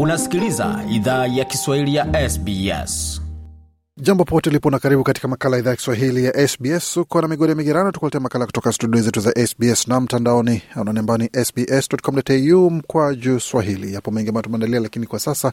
Unasikiliza idhaa ya Kiswahili ya SBS. Jambo pote ulipo na karibu katika makala idhaa ya Kiswahili ya SBS. Uko na migodi ya migerano, tukuletea makala kutoka studio zetu za SBS na mtandaoni ananembani sbs.com.au mkwa juu swahili. Yapo mengi ambayo tumeandalia, lakini kwa sasa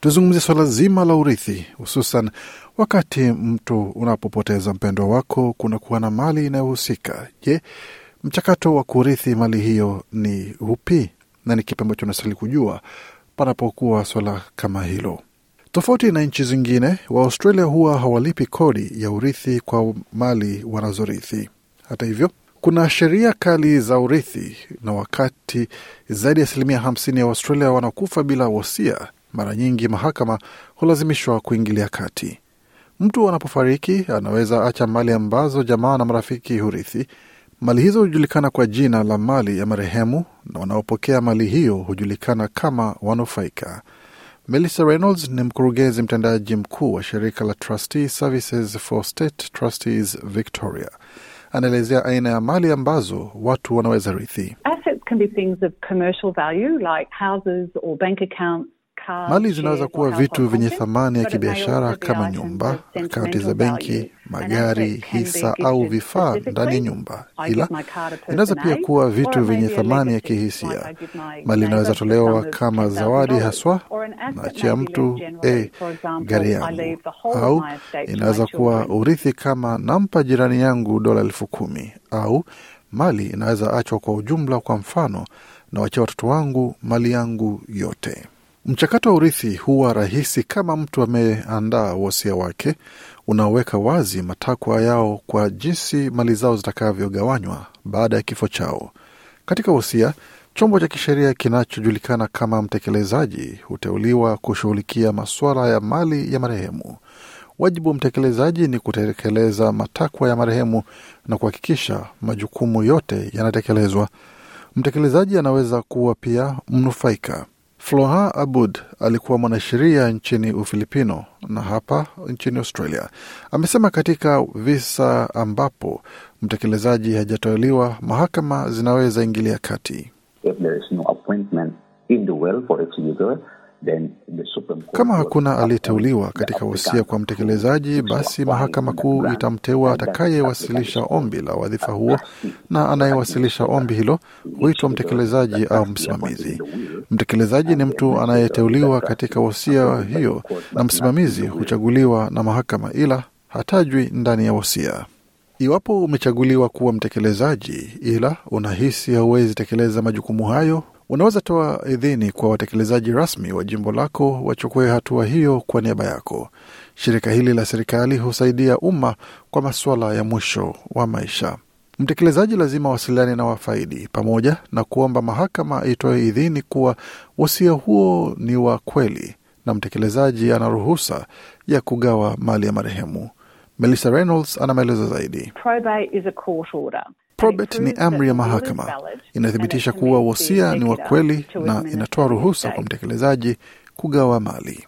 tuzungumzia swala zima la urithi, hususan wakati mtu unapopoteza mpendwa wako, kuna kuwa na mali inayohusika. Je, mchakato wa kurithi mali hiyo ni upi na ni kipi ambacho unastahili kujua panapokuwa swala kama hilo? Tofauti na nchi zingine, Waaustralia huwa hawalipi kodi ya urithi kwa mali wanazorithi. Hata hivyo, kuna sheria kali za urithi, na wakati zaidi ya asilimia hamsini ya Waustralia wanakufa bila wosia, mara nyingi mahakama hulazimishwa kuingilia kati. Mtu anapofariki anaweza acha mali ambazo jamaa na marafiki hurithi. Mali hizo hujulikana kwa jina la mali ya marehemu, na wanaopokea mali hiyo hujulikana kama wanufaika. Melissa Reynolds ni mkurugenzi mtendaji mkuu wa shirika la Trustee Services for State Trustees Victoria. Anaelezea aina ya mali ambazo watu wanaweza rithi. Assets can be things of commercial value like houses or bank accounts. Mali zinaweza kuwa vitu vyenye thamani ya kibiashara kama nyumba, akaunti za benki, magari, hisa au vifaa ndani ya nyumba, ila inaweza pia kuwa vitu vyenye thamani ya kihisia. Mali inaweza tolewa kama zawadi haswa, naachia mtu e, gari yangu, au inaweza kuwa urithi kama nampa jirani yangu dola elfu kumi. Au mali inaweza achwa kwa ujumla, kwa mfano nawachia watoto wangu mali yangu yote. Mchakato wa urithi huwa rahisi kama mtu ameandaa wosia wake unaoweka wazi matakwa yao kwa jinsi mali zao zitakavyogawanywa baada ya kifo chao. Katika wosia, chombo cha kisheria kinachojulikana kama mtekelezaji huteuliwa kushughulikia masuala ya mali ya marehemu. Wajibu wa mtekelezaji ni kutekeleza matakwa ya marehemu na kuhakikisha majukumu yote yanatekelezwa. Mtekelezaji anaweza kuwa pia mnufaika. Floha Abud alikuwa mwanasheria nchini Ufilipino na hapa nchini Australia. Amesema katika visa ambapo mtekelezaji hajateuliwa, mahakama zinaweza ingilia kati. If there is no appointment in the will for executor, Kama hakuna aliyeteuliwa katika wosia kwa mtekelezaji, basi mahakama kuu itamteua atakayewasilisha ombi la wadhifa huo, na anayewasilisha ombi hilo huitwa mtekelezaji au msimamizi. Mtekelezaji ni mtu anayeteuliwa katika wosia hiyo, na msimamizi huchaguliwa na mahakama, ila hatajwi ndani ya wosia. Iwapo umechaguliwa kuwa mtekelezaji ila unahisi hauwezi tekeleza majukumu hayo, unaweza toa idhini kwa watekelezaji rasmi wa jimbo lako wachukue hatua hiyo kwa niaba yako. Shirika hili la serikali husaidia umma kwa masuala ya mwisho wa maisha. Mtekelezaji lazima wasiliane na wafaidi pamoja na kuomba mahakama itoe idhini kuwa wasia huo ni wa kweli na mtekelezaji ana ruhusa ya kugawa mali ya marehemu. Melissa Reynolds ana maelezo zaidi. Probate is a court order. Probate ni amri ya mahakama, inathibitisha kuwa wosia ni wa kweli na inatoa ruhusa kwa mtekelezaji kugawa mali.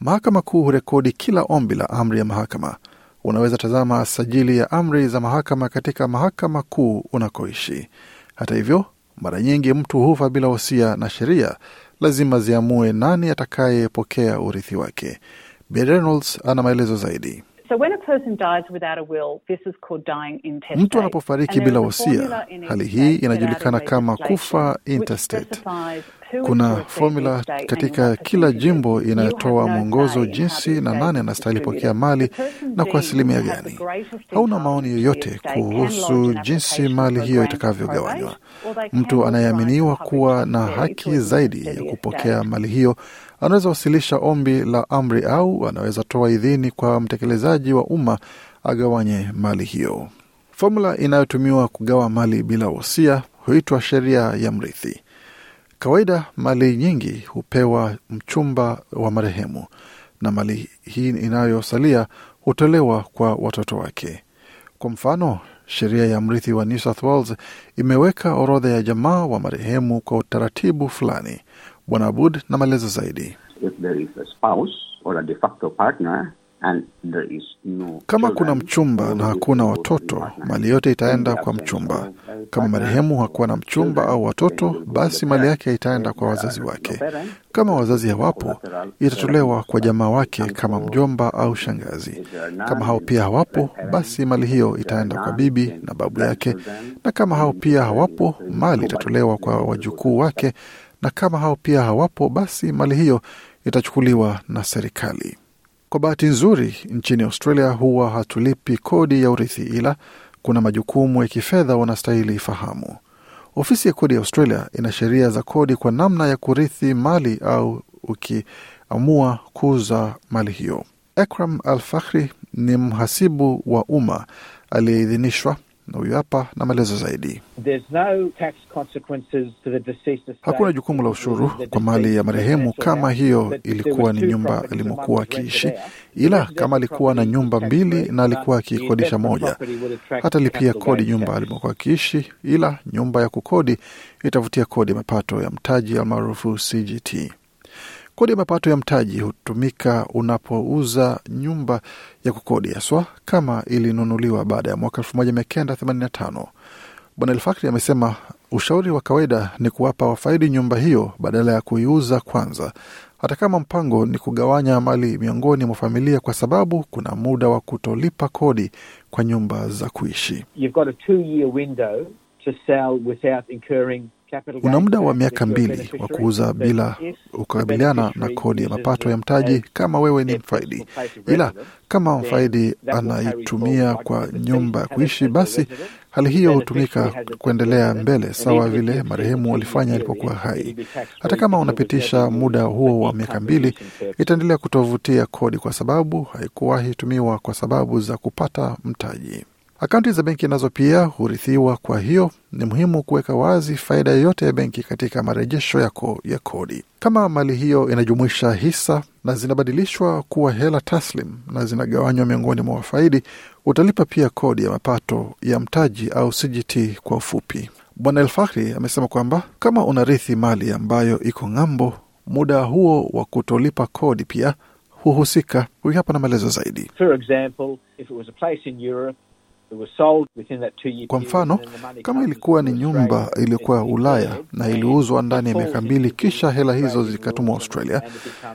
Mahakama Kuu hurekodi kila ombi la amri ya mahakama. Unaweza tazama sajili ya amri za mahakama katika mahakama kuu unakoishi. Hata hivyo, mara nyingi mtu hufa bila wosia, na sheria lazima ziamue nani atakayepokea urithi wake. Bi Reynolds ana maelezo zaidi. So when a person dies without a will, this is called dying intestate. Mtu anapofariki bila wosia, hali hii inajulikana kama kufa intestate. Kuna fomula formula katika kila jimbo inayotoa mwongozo jinsi na nani anastahili pokea mali na kwa asilimia gani. Hauna maoni yoyote kuhusu jinsi mali hiyo itakavyogawanywa. Mtu anayeaminiwa kuwa na haki zaidi ya kupokea mali hiyo anaweza wasilisha ombi la amri au anaweza toa idhini kwa mtekelezaji wa umma agawanye mali hiyo. Fomula inayotumiwa kugawa mali bila wosia huitwa sheria ya mrithi. Kawaida mali nyingi hupewa mchumba wa marehemu na mali hii inayosalia hutolewa kwa watoto wake. Kwa mfano, sheria ya mrithi wa New South Wales imeweka orodha ya jamaa wa marehemu kwa utaratibu fulani. Bwana Abud na maelezo zaidi. If there is a spouse or a de facto partner, Kama kuna mchumba na hakuna watoto, mali yote itaenda kwa mchumba. Kama marehemu hakuwa na mchumba au watoto, basi mali yake itaenda kwa wazazi wake. Kama wazazi hawapo, itatolewa kwa jamaa wake kama mjomba au shangazi. Kama hao pia hawapo, basi mali hiyo itaenda kwa bibi na babu yake, na kama hao pia hawapo, mali itatolewa kwa wajukuu wake, na kama hao pia hawapo, basi mali hiyo itachukuliwa na serikali. Kwa bahati nzuri, nchini Australia huwa hatulipi kodi ya urithi, ila kuna majukumu ya kifedha wanastahili ifahamu. Ofisi ya kodi ya Australia ina sheria za kodi kwa namna ya kurithi mali au ukiamua kuuza mali hiyo. Ekram Al Fakhri ni mhasibu wa umma aliyeidhinishwa na huyu hapa na maelezo zaidi. No tax to the. Hakuna jukumu la ushuru kwa mali ya marehemu kama hiyo ilikuwa ni nyumba alimokuwa akiishi, ila kama alikuwa na nyumba mbili na alikuwa akikodisha moja, hatalipia kodi nyumba alimokuwa akiishi, ila nyumba ya kukodi itavutia kodi ya mapato ya mtaji almaarufu CGT. Kodi ya mapato ya mtaji hutumika unapouza nyumba ya kukodi haswa kama ilinunuliwa baada ya mwaka 1985. Bwana Elfakri amesema ushauri wa kawaida ni kuwapa wafaidi nyumba hiyo badala ya kuiuza kwanza, hata kama mpango ni kugawanya mali miongoni mwa familia, kwa sababu kuna muda wa kutolipa kodi kwa nyumba za kuishi. You've got a two-year window to sell without incurring Una muda wa miaka mbili wa kuuza bila kukabiliana na kodi ya mapato ya mtaji kama wewe ni mfaidi, ila kama mfaidi anaitumia kwa nyumba ya kuishi, basi hali hiyo hutumika kuendelea mbele sawa vile marehemu walifanya alipokuwa hai. Hata kama unapitisha muda huo wa miaka mbili, itaendelea kutovutia kodi kwa sababu haikuwahi tumiwa kwa sababu za kupata mtaji. Akaunti za benki nazo pia hurithiwa, kwa hiyo ni muhimu kuweka wazi faida yoyote ya benki katika marejesho yako ya kodi. Kama mali hiyo inajumuisha hisa na zinabadilishwa kuwa hela taslim na zinagawanywa miongoni mwa wafaidi, utalipa pia kodi ya mapato ya mtaji au CGT kwa ufupi. Bwana Elfahri amesema kwamba kama unarithi mali ambayo iko ng'ambo, muda huo wa kutolipa kodi pia huhusika. Huyu hapa na maelezo zaidi. For example, if it was a place in Europe, Kwa mfano, kama ilikuwa ni nyumba iliyokuwa Ulaya na iliuzwa ndani ya miaka mbili, kisha hela hizo zikatumwa Australia,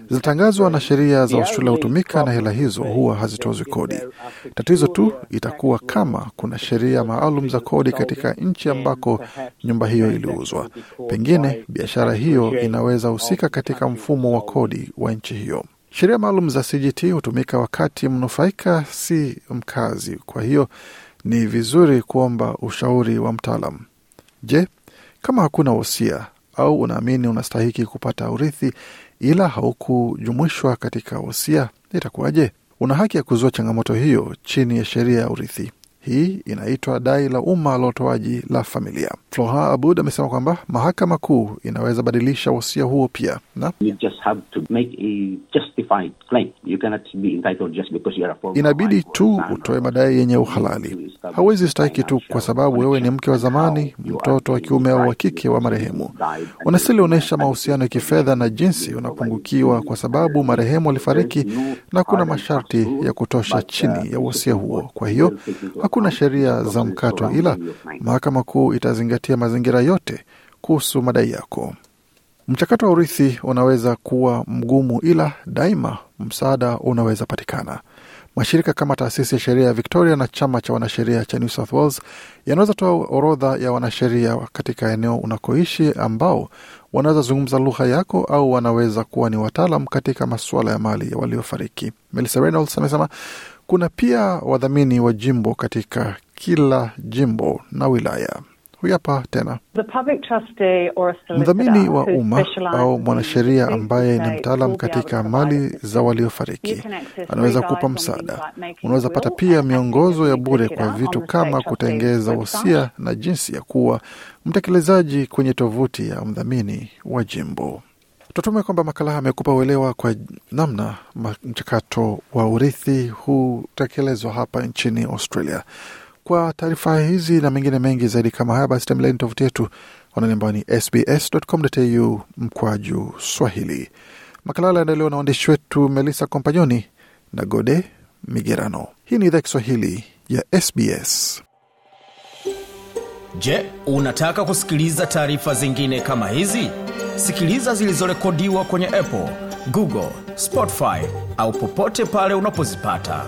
zilitangazwa na sheria za Australia hutumika na hela hizo huwa hazitozwi kodi. Tatizo tu itakuwa kama kuna sheria maalum za kodi katika nchi ambako nyumba hiyo iliuzwa. Pengine biashara hiyo inaweza husika katika mfumo wa kodi wa nchi hiyo. Sheria maalum za CGT hutumika wakati mnufaika si mkazi, kwa hiyo ni vizuri kuomba ushauri wa mtaalam. Je, kama hakuna wosia au unaamini unastahiki kupata urithi ila haukujumuishwa katika wosia, itakuwaje? Una haki ya kuzua changamoto hiyo chini ya sheria ya urithi. Hii inaitwa dai la umma la utoaji la familia. Floha Abud amesema kwamba mahakama kuu inaweza badilisha wosia huo pia na You cannot be entitled just because a former inabidi tu utoe madai yenye uhalali. Hawezi stahiki tu kwa sababu wewe ni mke wa zamani, mtoto wa kiume au wa kike wa marehemu. Unastahili onyesha mahusiano ya kifedha na jinsi unapungukiwa kwa sababu marehemu alifariki na kuna masharti ya kutosha chini ya wosia huo. Kwa hiyo hakuna sheria za mkato, ila mahakama kuu itazingatia mazingira yote kuhusu madai yako. Mchakato wa urithi unaweza kuwa mgumu, ila daima msaada unaweza patikana. Mashirika kama taasisi ya sheria ya Victoria na chama cha wanasheria cha New South Wales yanaweza toa orodha ya wanasheria katika eneo unakoishi ambao wanaweza zungumza lugha yako au wanaweza kuwa ni wataalam katika masuala ya mali waliofariki. Melissa Reynolds amesema kuna pia wadhamini wa jimbo katika kila jimbo na wilaya. Huyu hapa tena mdhamini wa umma au mwanasheria ambaye ni mtaalam katika mali za waliofariki anaweza kupa msaada. Unaweza pata pia miongozo ya bure kwa vitu kama kutengeza wosia na jinsi ya kuwa mtekelezaji kwenye tovuti ya mdhamini wa jimbo. Tutume kwamba makala amekupa uelewa kwa namna mchakato wa urithi hutekelezwa hapa nchini Australia. Kwa taarifa hizi na mengine mengi zaidi kama haya, basi tembeleni tovuti yetu anwani ambayo ni sbs.com.au mkwaju Swahili. Makala yaliandaliwa na waandishi wetu Melissa Kompanyoni na Gode Migerano. Hii ni idhaa Kiswahili ya SBS. Je, unataka kusikiliza taarifa zingine kama hizi? Sikiliza zilizorekodiwa kwenye Apple, Google, Spotify au popote pale unapozipata.